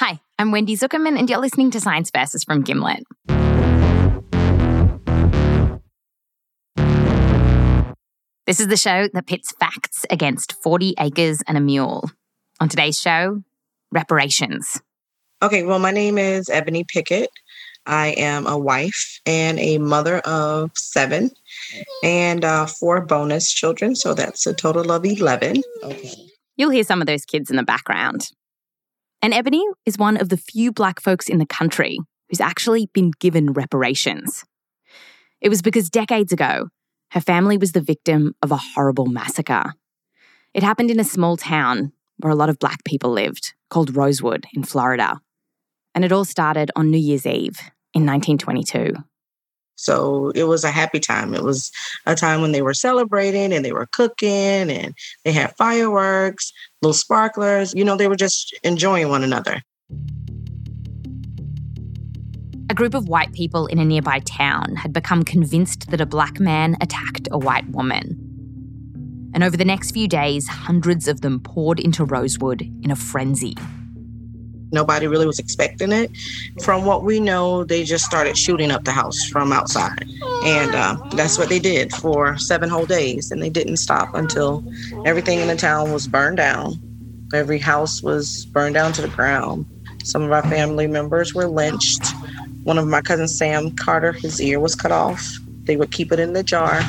Hi, I'm Wendy Zukerman, and you're listening to Science Versus from Gimlet. This is the show that pits facts against 40 acres and a mule. On today's show, reparations. Okay, well, my name is Ebony Pickett. I am a wife and a mother of seven and uh, four bonus children. So that's a total of 11. Okay. You'll hear some of those kids in the background. And Ebony is one of the few black folks in the country who's actually been given reparations. It was because decades ago, her family was the victim of a horrible massacre. It happened in a small town where a lot of black people lived, called Rosewood in Florida. And it all started on New Year's Eve in 1922. So it was a happy time. It was a time when they were celebrating and they were cooking and they had fireworks, little sparklers. You know, they were just enjoying one another. A group of white people in a nearby town had become convinced that a black man attacked a white woman. And over the next few days, hundreds of them poured into Rosewood in a frenzy. Nobody really was expecting it. From what we know, they just started shooting up the house from outside. And uh, that's what they did for seven whole days. And they didn't stop until everything in the town was burned down. Every house was burned down to the ground. Some of our family members were lynched. One of my cousins, Sam Carter, his ear was cut off. They would keep it in the jar.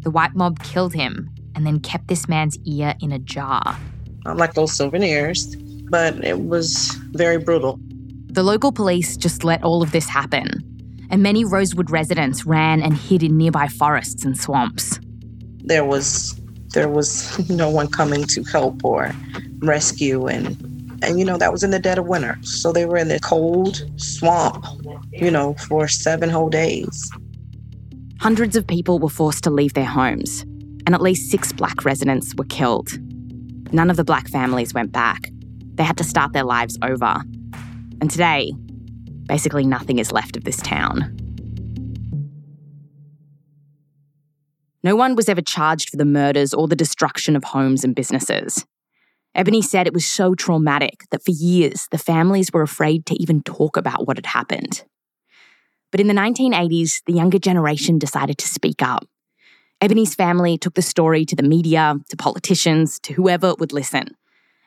The white mob killed him and then kept this man's ear in a jar. I like those souvenirs but it was very brutal. The local police just let all of this happen, and many Rosewood residents ran and hid in nearby forests and swamps. There was there was no one coming to help or rescue and and you know that was in the dead of winter. So they were in the cold swamp, you know, for 7 whole days. Hundreds of people were forced to leave their homes, and at least 6 black residents were killed. None of the black families went back. They had to start their lives over. And today, basically nothing is left of this town. No one was ever charged for the murders or the destruction of homes and businesses. Ebony said it was so traumatic that for years the families were afraid to even talk about what had happened. But in the 1980s, the younger generation decided to speak up. Ebony's family took the story to the media, to politicians, to whoever would listen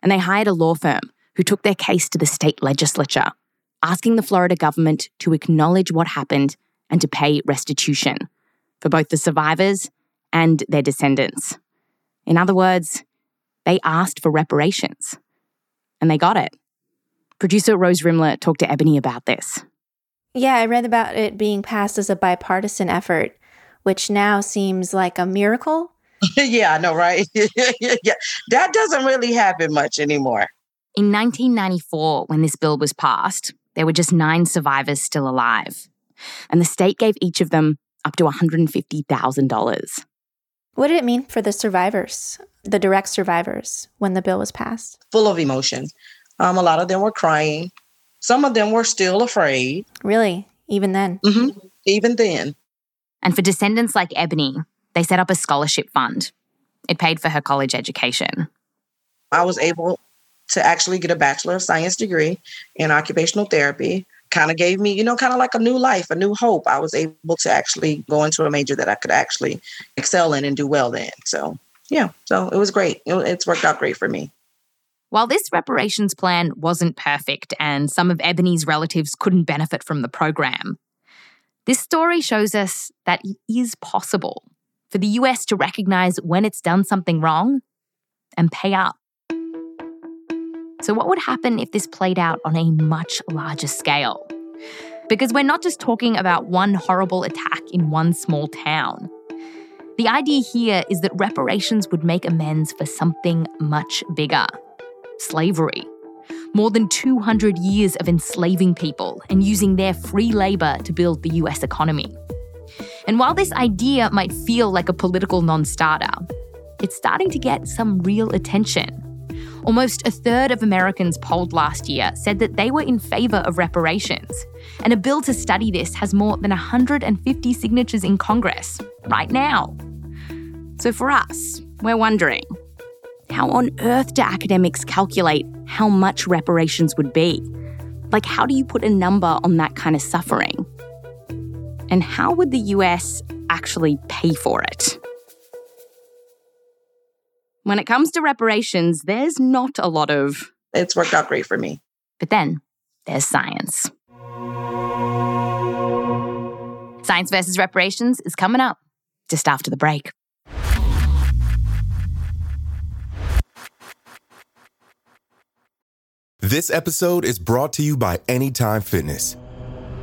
and they hired a law firm who took their case to the state legislature, asking the Florida government to acknowledge what happened and to pay restitution for both the survivors and their descendants. In other words, they asked for reparations, and they got it. Producer Rose Rimler talked to Ebony about this. Yeah, I read about it being passed as a bipartisan effort, which now seems like a miracle yeah, I know, right? yeah, that doesn't really happen much anymore. In 1994, when this bill was passed, there were just nine survivors still alive, and the state gave each of them up to $150,000. What did it mean for the survivors, the direct survivors, when the bill was passed? Full of emotion. Um, a lot of them were crying. Some of them were still afraid. Really? Even then? Mm-hmm. Even then. And for descendants like Ebony, they set up a scholarship fund. It paid for her college education. I was able to actually get a Bachelor of Science degree in occupational therapy. Kind of gave me, you know, kind of like a new life, a new hope. I was able to actually go into a major that I could actually excel in and do well in. So, yeah, so it was great. It's worked out great for me. While this reparations plan wasn't perfect and some of Ebony's relatives couldn't benefit from the program, this story shows us that it is possible for the US to recognize when it's done something wrong and pay up. So, what would happen if this played out on a much larger scale? Because we're not just talking about one horrible attack in one small town. The idea here is that reparations would make amends for something much bigger slavery. More than 200 years of enslaving people and using their free labour to build the US economy. And while this idea might feel like a political non starter, it's starting to get some real attention. Almost a third of Americans polled last year said that they were in favour of reparations. And a bill to study this has more than 150 signatures in Congress right now. So for us, we're wondering how on earth do academics calculate how much reparations would be? Like, how do you put a number on that kind of suffering? And how would the US actually pay for it? When it comes to reparations, there's not a lot of. It's worked out great for me. But then there's science. Science versus reparations is coming up just after the break. This episode is brought to you by Anytime Fitness.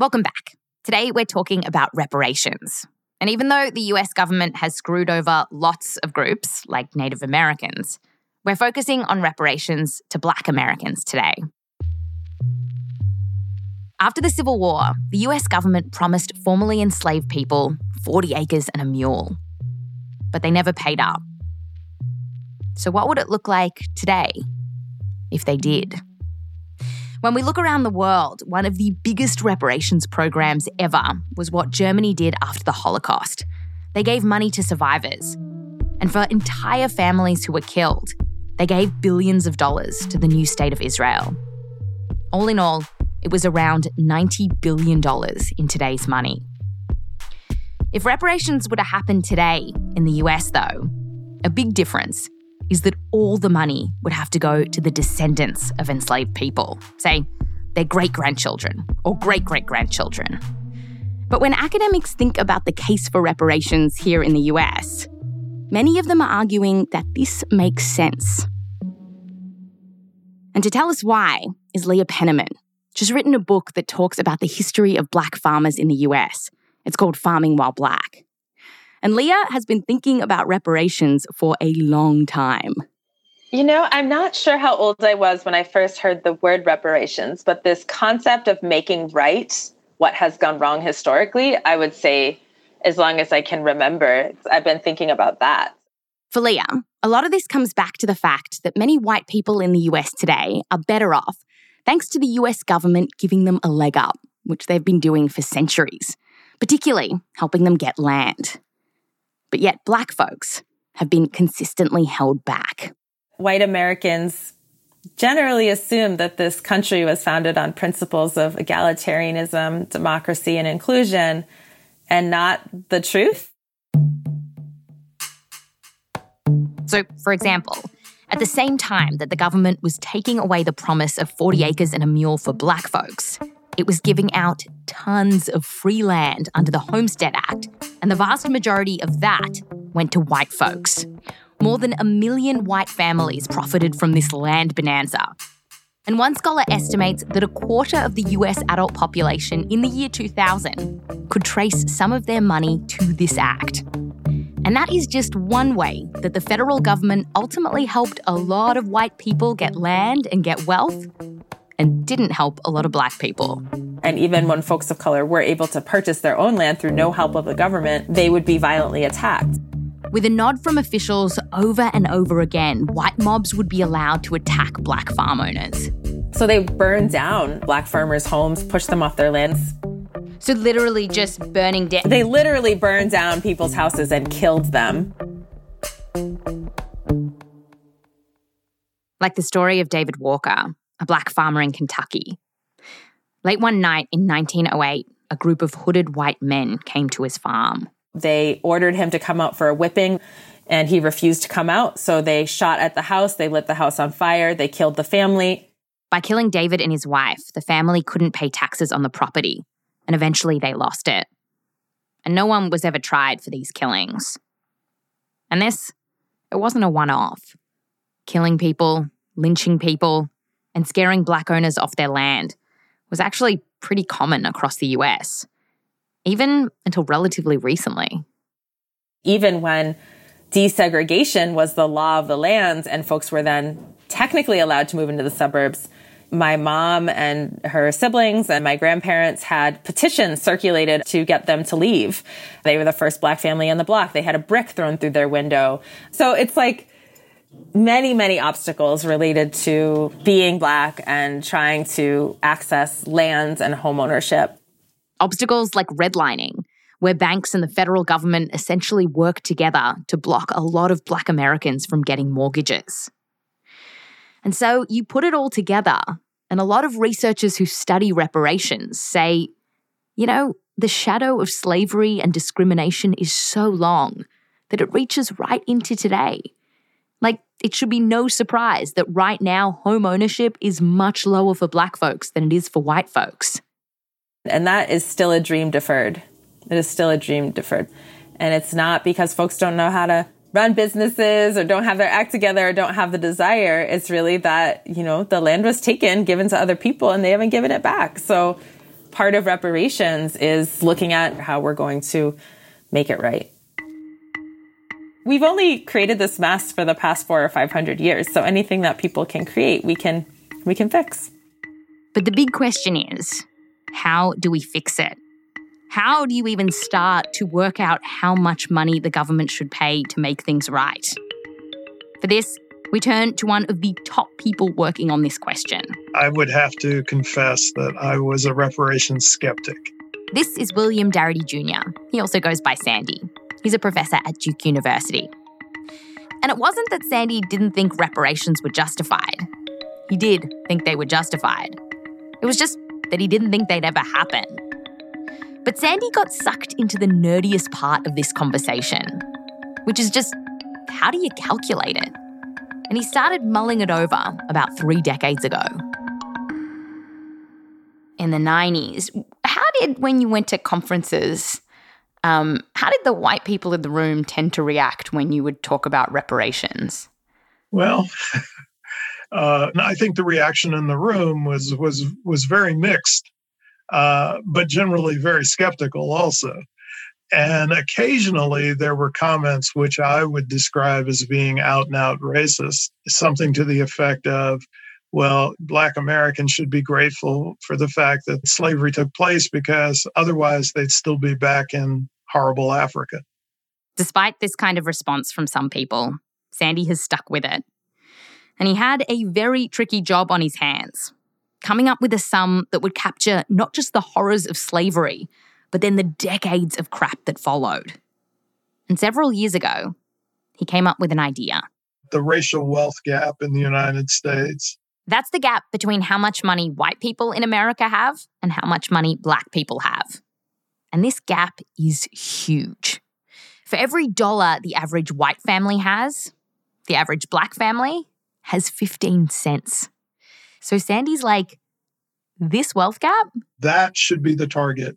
Welcome back. Today, we're talking about reparations. And even though the US government has screwed over lots of groups, like Native Americans, we're focusing on reparations to Black Americans today. After the Civil War, the US government promised formerly enslaved people 40 acres and a mule, but they never paid up. So, what would it look like today if they did? When we look around the world, one of the biggest reparations programs ever was what Germany did after the Holocaust. They gave money to survivors. And for entire families who were killed, they gave billions of dollars to the new state of Israel. All in all, it was around $90 billion in today's money. If reparations were to happen today in the US, though, a big difference is that all the money would have to go to the descendants of enslaved people, say, their great grandchildren or great great grandchildren. But when academics think about the case for reparations here in the US, many of them are arguing that this makes sense. And to tell us why is Leah Penniman. She's written a book that talks about the history of black farmers in the US. It's called Farming While Black. And Leah has been thinking about reparations for a long time. You know, I'm not sure how old I was when I first heard the word reparations, but this concept of making right what has gone wrong historically, I would say, as long as I can remember, I've been thinking about that. For Leah, a lot of this comes back to the fact that many white people in the US today are better off thanks to the US government giving them a leg up, which they've been doing for centuries, particularly helping them get land. But yet, black folks have been consistently held back. White Americans generally assume that this country was founded on principles of egalitarianism, democracy, and inclusion, and not the truth. So, for example, at the same time that the government was taking away the promise of 40 acres and a mule for black folks, it was giving out tons of free land under the Homestead Act, and the vast majority of that went to white folks. More than a million white families profited from this land bonanza. And one scholar estimates that a quarter of the US adult population in the year 2000 could trace some of their money to this act. And that is just one way that the federal government ultimately helped a lot of white people get land and get wealth and didn't help a lot of black people. And even when folks of color were able to purchase their own land through no help of the government, they would be violently attacked. With a nod from officials over and over again, white mobs would be allowed to attack black farm owners. So they burned down black farmers' homes, pushed them off their lands. So literally just burning down. They literally burned down people's houses and killed them. Like the story of David Walker, a black farmer in Kentucky. Late one night in 1908, a group of hooded white men came to his farm. They ordered him to come out for a whipping and he refused to come out. So they shot at the house, they lit the house on fire, they killed the family. By killing David and his wife, the family couldn't pay taxes on the property, and eventually they lost it. And no one was ever tried for these killings. And this, it wasn't a one off. Killing people, lynching people, and scaring black owners off their land was actually pretty common across the US, even until relatively recently. Even when desegregation was the law of the land and folks were then technically allowed to move into the suburbs, my mom and her siblings and my grandparents had petitions circulated to get them to leave. They were the first black family on the block. They had a brick thrown through their window. So it's like many, many obstacles related to being black and trying to access lands and homeownership. Obstacles like redlining, where banks and the federal government essentially work together to block a lot of black Americans from getting mortgages. And so you put it all together, and a lot of researchers who study reparations say, you know, the shadow of slavery and discrimination is so long that it reaches right into today. Like, it should be no surprise that right now, home ownership is much lower for black folks than it is for white folks. And that is still a dream deferred. It is still a dream deferred. And it's not because folks don't know how to run businesses or don't have their act together or don't have the desire. It's really that, you know, the land was taken, given to other people, and they haven't given it back. So part of reparations is looking at how we're going to make it right. We've only created this mess for the past four or five hundred years. So anything that people can create, we can we can fix. But the big question is, how do we fix it? How do you even start to work out how much money the government should pay to make things right? For this, we turn to one of the top people working on this question. I would have to confess that I was a reparations skeptic. This is William Darity Jr. He also goes by Sandy. He's a professor at Duke University. And it wasn't that Sandy didn't think reparations were justified. He did think they were justified. It was just that he didn't think they'd ever happen. But Sandy got sucked into the nerdiest part of this conversation, which is just how do you calculate it? And he started mulling it over about three decades ago. In the 90s, how did, when you went to conferences, um, how did the white people in the room tend to react when you would talk about reparations? Well, uh, I think the reaction in the room was was was very mixed. Uh, but generally very skeptical also. And occasionally there were comments which I would describe as being out and out racist, something to the effect of, well, Black Americans should be grateful for the fact that slavery took place because otherwise they'd still be back in horrible Africa. Despite this kind of response from some people, Sandy has stuck with it. And he had a very tricky job on his hands coming up with a sum that would capture not just the horrors of slavery, but then the decades of crap that followed. And several years ago, he came up with an idea. The racial wealth gap in the United States. That's the gap between how much money white people in America have and how much money black people have. And this gap is huge. For every dollar the average white family has, the average black family has 15 cents. So Sandy's like, this wealth gap? That should be the target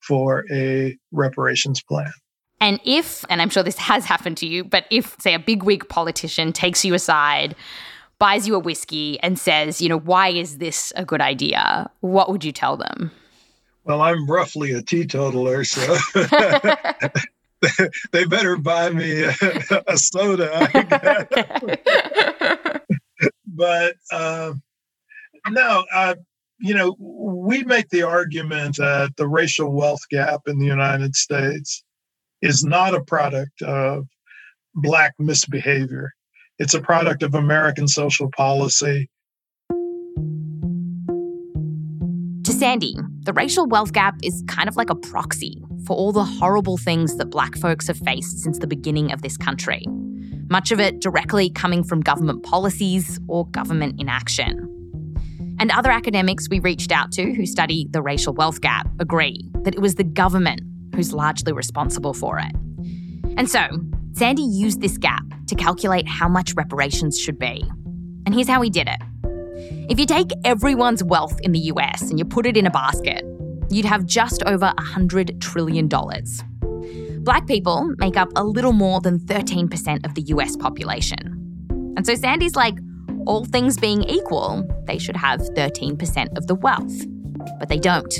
for a reparations plan. And if, and I'm sure this has happened to you, but if, say, a bigwig politician takes you aside, buys you a whiskey, and says, you know, why is this a good idea? What would you tell them? Well, I'm roughly a teetotaler, so they better buy me a, a soda. but uh, no, uh, you know, we make the argument that the racial wealth gap in the United States is not a product of Black misbehavior. It's a product of American social policy. To Sandy, the racial wealth gap is kind of like a proxy for all the horrible things that black folks have faced since the beginning of this country. Much of it directly coming from government policies or government inaction. And other academics we reached out to who study the racial wealth gap agree that it was the government who's largely responsible for it. And so, Sandy used this gap to calculate how much reparations should be. And here's how he did it. If you take everyone's wealth in the US and you put it in a basket, you'd have just over $100 trillion. Black people make up a little more than 13% of the US population. And so Sandy's like, all things being equal, they should have 13% of the wealth. But they don't.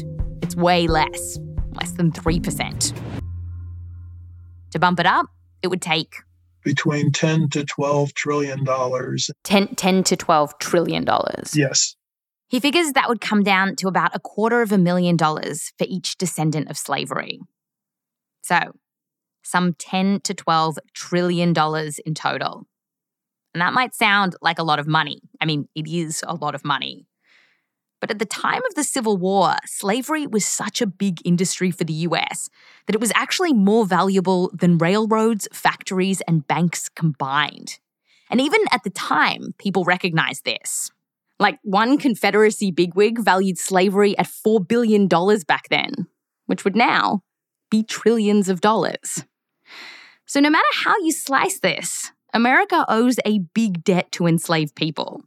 It's way less, less than 3%. To bump it up, it would take? Between 10 to 12 trillion dollars. 10, 10 to 12 trillion dollars? Yes. He figures that would come down to about a quarter of a million dollars for each descendant of slavery. So some 10 to 12 trillion dollars in total. And that might sound like a lot of money. I mean it is a lot of money but at the time of the Civil War, slavery was such a big industry for the US that it was actually more valuable than railroads, factories, and banks combined. And even at the time, people recognized this. Like one Confederacy bigwig valued slavery at $4 billion back then, which would now be trillions of dollars. So, no matter how you slice this, America owes a big debt to enslaved people.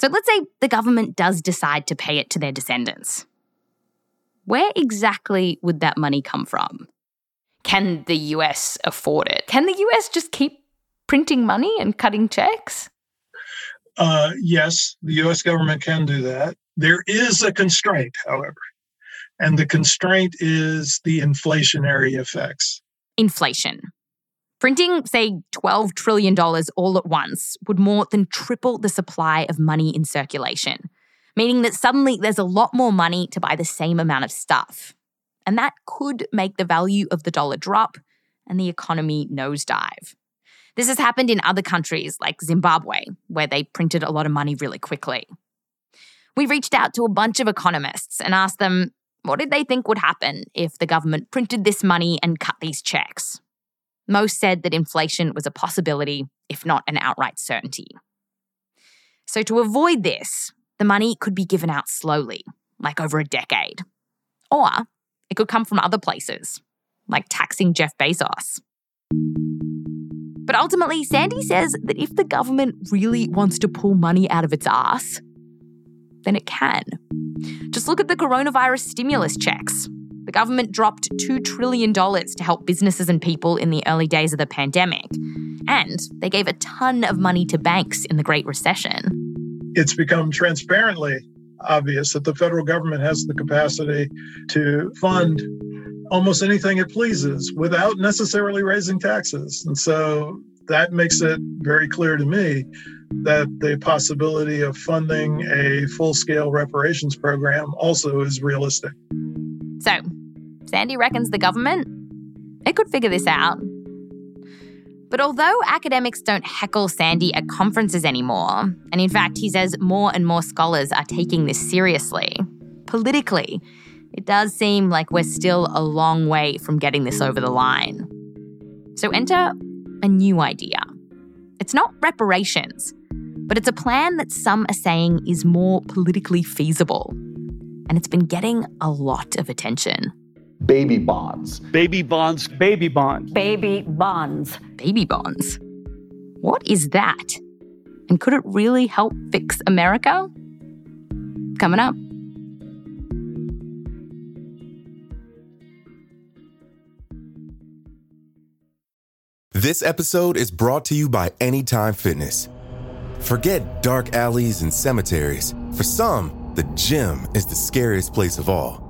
So let's say the government does decide to pay it to their descendants. Where exactly would that money come from? Can the US afford it? Can the US just keep printing money and cutting checks? Uh, yes, the US government can do that. There is a constraint, however, and the constraint is the inflationary effects. Inflation. Printing, say, $12 trillion all at once would more than triple the supply of money in circulation, meaning that suddenly there's a lot more money to buy the same amount of stuff. And that could make the value of the dollar drop and the economy nosedive. This has happened in other countries like Zimbabwe, where they printed a lot of money really quickly. We reached out to a bunch of economists and asked them what did they think would happen if the government printed this money and cut these checks. Most said that inflation was a possibility, if not an outright certainty. So, to avoid this, the money could be given out slowly, like over a decade. Or it could come from other places, like taxing Jeff Bezos. But ultimately, Sandy says that if the government really wants to pull money out of its ass, then it can. Just look at the coronavirus stimulus checks the government dropped $2 trillion to help businesses and people in the early days of the pandemic. And they gave a ton of money to banks in the Great Recession. It's become transparently obvious that the federal government has the capacity to fund almost anything it pleases without necessarily raising taxes. And so that makes it very clear to me that the possibility of funding a full scale reparations program also is realistic. So, Sandy reckons the government, it could figure this out. But although academics don't heckle Sandy at conferences anymore, and in fact, he says more and more scholars are taking this seriously, politically, it does seem like we're still a long way from getting this over the line. So enter a new idea. It's not reparations, but it's a plan that some are saying is more politically feasible. And it's been getting a lot of attention baby bonds. Baby bonds. Baby bonds. Baby bonds. Baby bonds. What is that? And could it really help fix America? Coming up. This episode is brought to you by Anytime Fitness. Forget dark alleys and cemeteries. For some, the gym is the scariest place of all,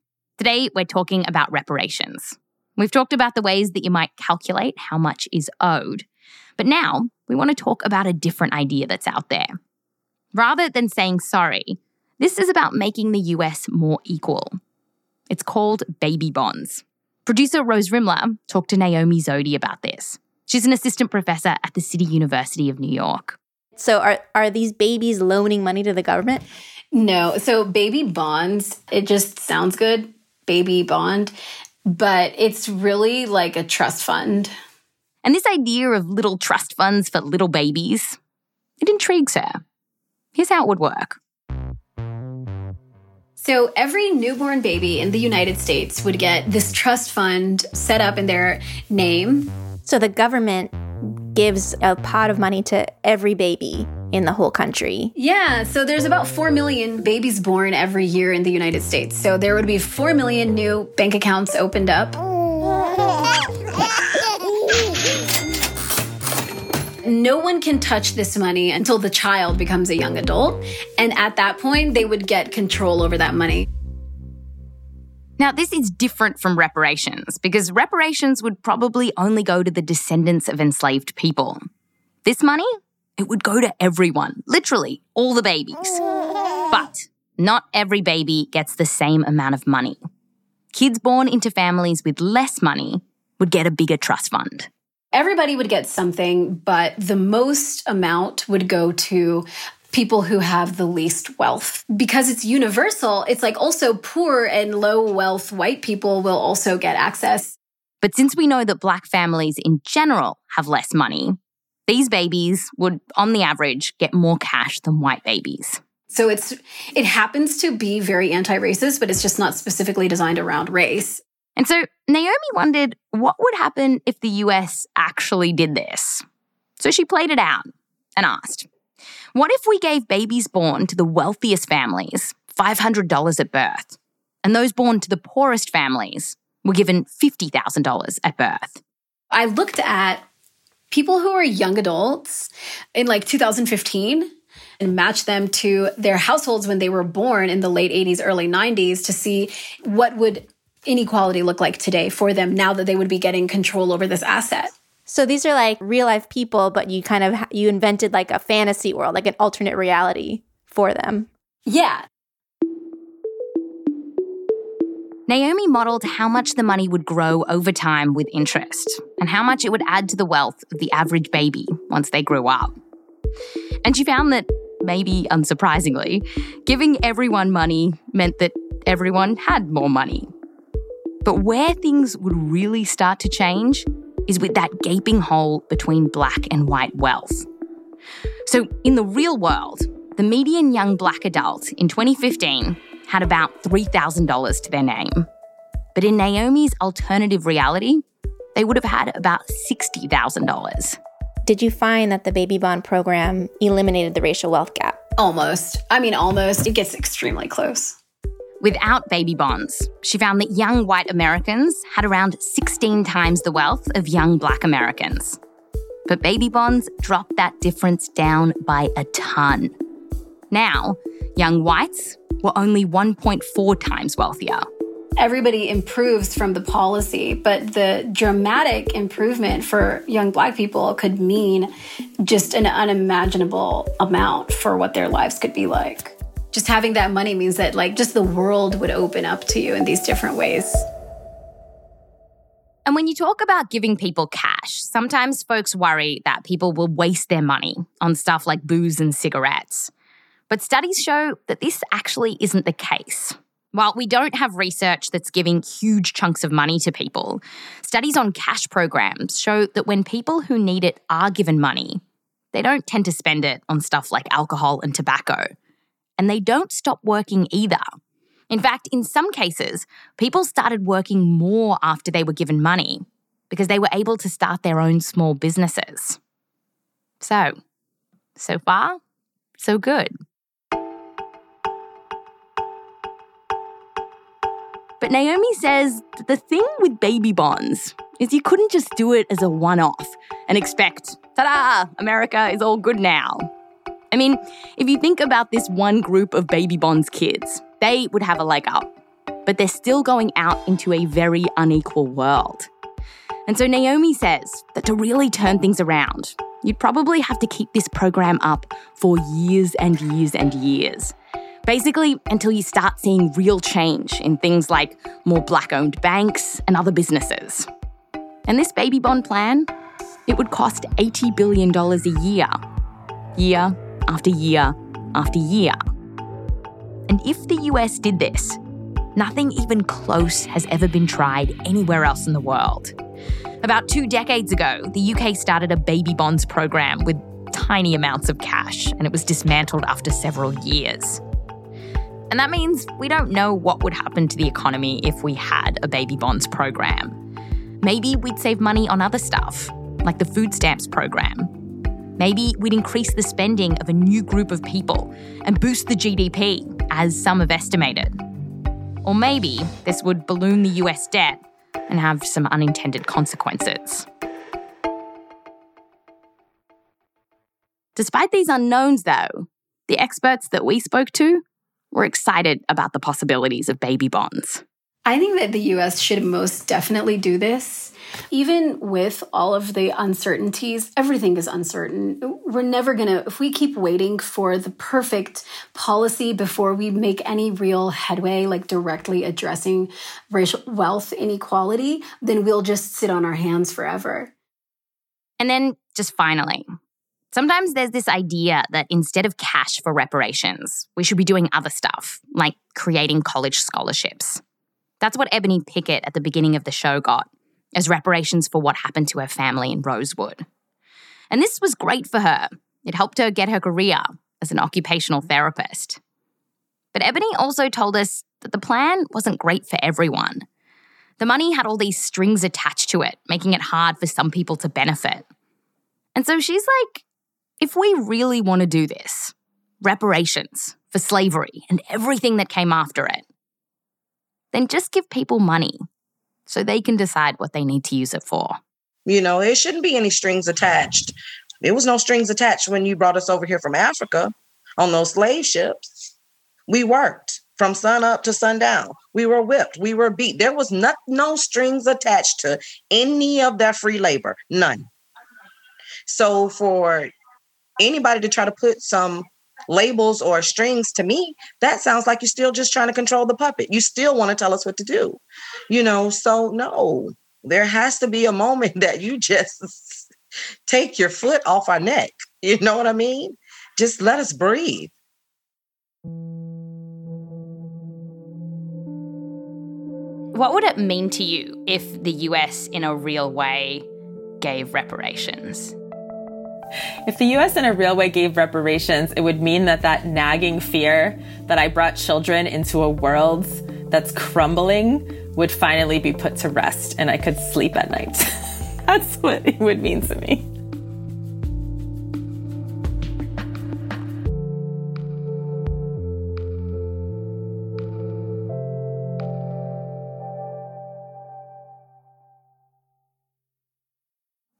Today, we're talking about reparations. We've talked about the ways that you might calculate how much is owed. But now, we want to talk about a different idea that's out there. Rather than saying sorry, this is about making the US more equal. It's called baby bonds. Producer Rose Rimler talked to Naomi Zewde about this. She's an assistant professor at the City University of New York. So are are these babies loaning money to the government? No. So baby bonds, it just sounds good, baby bond, but it's really like a trust fund. And this idea of little trust funds for little babies, it intrigues her. Here's how it would work. So every newborn baby in the United States would get this trust fund set up in their name. So the government gives a pot of money to every baby in the whole country. Yeah, so there's about 4 million babies born every year in the United States. So there would be 4 million new bank accounts opened up. no one can touch this money until the child becomes a young adult. And at that point, they would get control over that money. Now, this is different from reparations because reparations would probably only go to the descendants of enslaved people. This money, it would go to everyone, literally all the babies. But not every baby gets the same amount of money. Kids born into families with less money would get a bigger trust fund. Everybody would get something, but the most amount would go to people who have the least wealth. Because it's universal, it's like also poor and low wealth white people will also get access. But since we know that black families in general have less money, these babies would, on the average, get more cash than white babies. So it's it happens to be very anti-racist, but it's just not specifically designed around race. And so Naomi wondered what would happen if the US actually did this. So she played it out and asked, What if we gave babies born to the wealthiest families $500 at birth, and those born to the poorest families were given $50,000 at birth? I looked at people who are young adults in like 2015 and matched them to their households when they were born in the late 80s, early 90s to see what would inequality look like today for them now that they would be getting control over this asset? So these are like real life people, but you kind of you invented like a fantasy world, like an alternate reality for them. Yeah. Naomi modeled how much the money would grow over time with interest and how much it would add to the wealth of the average baby once they grew up. And she found that, maybe unsurprisingly, giving everyone money meant that everyone had more money but where things would really start to change is with that gaping hole between black and white wealth. So, in the real world, the median young black adult in 2015 had about $3,000 to their name. But in Naomi's alternative reality, they would have had about $60,000. Did you find that the baby bond program eliminated the racial wealth gap? Almost. I mean, almost. It gets extremely close. Without baby bonds, she found that young white Americans had around 16 times the wealth of young black Americans. But baby bonds dropped that difference down by a ton. Now, young whites were only 1.4 times wealthier. Everybody improves from the policy, but the dramatic improvement for young black people could mean just an unimaginable amount for what their lives could be like just having that money means that like just the world would open up to you in these different ways. And when you talk about giving people cash, sometimes folks worry that people will waste their money on stuff like booze and cigarettes. But studies show that this actually isn't the case. While we don't have research that's giving huge chunks of money to people, studies on cash programs show that when people who need it are given money, they don't tend to spend it on stuff like alcohol and tobacco and they don't stop working either. In fact, in some cases, people started working more after they were given money because they were able to start their own small businesses. So, so far, so good. But Naomi says the thing with baby bonds is you couldn't just do it as a one off and expect, ta da, America is all good now. I mean, if you think about this one group of baby bonds kids, they would have a leg up. but they're still going out into a very unequal world. And so Naomi says that to really turn things around, you'd probably have to keep this program up for years and years and years. Basically, until you start seeing real change in things like more black owned banks and other businesses. And this baby bond plan, it would cost $80 billion a year. Year after year after year. And if the US did this, nothing even close has ever been tried anywhere else in the world. About two decades ago, the UK started a baby bonds program with tiny amounts of cash, and it was dismantled after several years. And that means we don't know what would happen to the economy if we had a baby bonds program. Maybe we'd save money on other stuff, like the food stamps program. Maybe we'd increase the spending of a new group of people and boost the GDP, as some have estimated. Or maybe this would balloon the US debt and have some unintended consequences. Despite these unknowns, though, the experts that we spoke to were excited about the possibilities of baby bonds. I think that the US should most definitely do this. Even with all of the uncertainties, everything is uncertain. We're never going to, if we keep waiting for the perfect policy before we make any real headway, like directly addressing racial wealth inequality, then we'll just sit on our hands forever. And then, just finally, Sometimes there's this idea that instead of cash for reparations, we should be doing other stuff, like creating college scholarships. That's what Ebony Pickett at the beginning of the show got as reparations for what happened to her family in Rosewood. And this was great for her. It helped her get her career as an occupational therapist. But Ebony also told us that the plan wasn't great for everyone. The money had all these strings attached to it, making it hard for some people to benefit. And so she's like, if we really want to do this, reparations for slavery and everything that came after it, then just give people money so they can decide what they need to use it for. You know, it shouldn't be any strings attached. There was no strings attached when you brought us over here from Africa on those slave ships. We worked from sun up to sundown. We were whipped. We were beat. There was not, no strings attached to any of that free labor. None. So for anybody to try to put some labels or strings to me, that sounds like you're still just trying to control the puppet. You still want to tell us what to do. You know, so no, there has to be a moment that you just take your foot off our neck. You know what I mean? Just let us breathe. What would it mean to you if the US, in a real way, gave reparations? If the US in a real way gave reparations, it would mean that that nagging fear that I brought children into a world that's crumbling would finally be put to rest and I could sleep at night. that's what it would mean to me.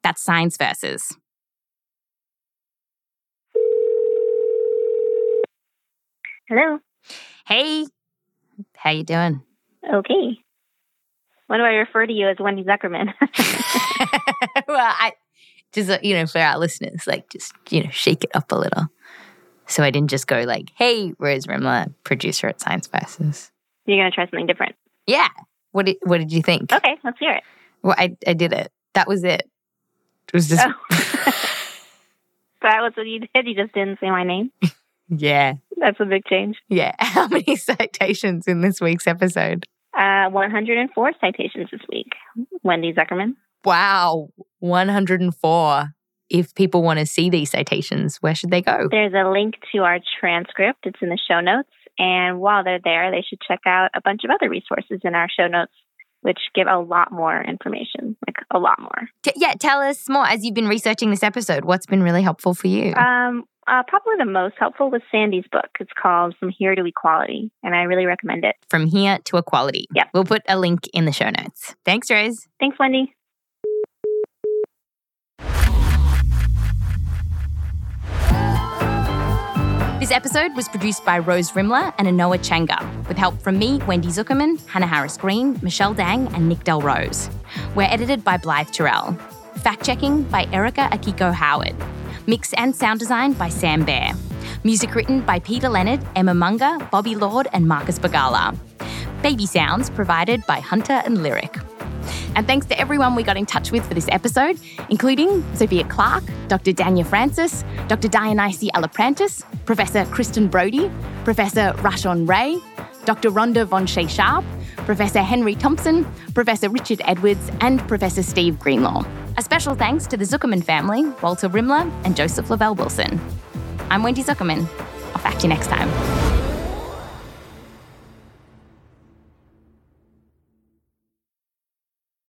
That's Science Versus. Hello. Hey. How you doing? Okay. When do I refer to you as Wendy Zukerman? well, I just uh, you know for our listeners, like just you know shake it up a little. So I didn't just go like, "Hey, Rose Rimler, producer at Science Versus." You're gonna try something different. Yeah. What did What did you think? Okay, let's hear it. Well, I I did it. That was it. It was just. Oh. that was what you did. You just didn't say my name. Yeah. That's a big change. Yeah. How many citations in this week's episode? Uh, 104 citations this week. Wendy Zukerman. Wow. 104. If people want to see these citations, where should they go? There's a link to our transcript. It's in the show notes. And while they're there, they should check out a bunch of other resources in our show notes, which give a lot more information, like a lot more. Yeah, tell us more as you've been researching this episode. What's been really helpful for you? Um, uh, probably the most helpful was Sandy's book. It's called From Here to Equality, and I really recommend it. From Here to Equality. Yeah. We'll put a link in the show notes. Thanks, Rose. Thanks, Wendy. This This episode was produced by Rose Rimler and Anoa Changa, with help from me, Wendy Zukerman, Hannah Harris Green, Michelle Dang, and Nick DelRose. We're edited by Blythe Terrell. Fact checking by Erica Akiko Howard. Mix and sound design by Sam Bair. Music written by Peter Leonard, Emma Munger, Bobby Lord, and Marcus Bagala. Baby sounds provided by Hunter and Lyric. And thanks to everyone we got in touch with for this episode, including Sophia Clark, Dr. Dania Francis, Dr. Dionissi Alliprantis, Professor Kristen Broady, Professor Rashawn Ray, Dr. Rhonda Vonshay Sharpe, Professor Henry Thompson, Professor Richard Edwards, and Professor Steve Greenlaw. A special thanks to the Zukerman family, Walter Rimler and Joseph Lavelle Wilson. I'm Wendy Zukerman. I'll fact you next time.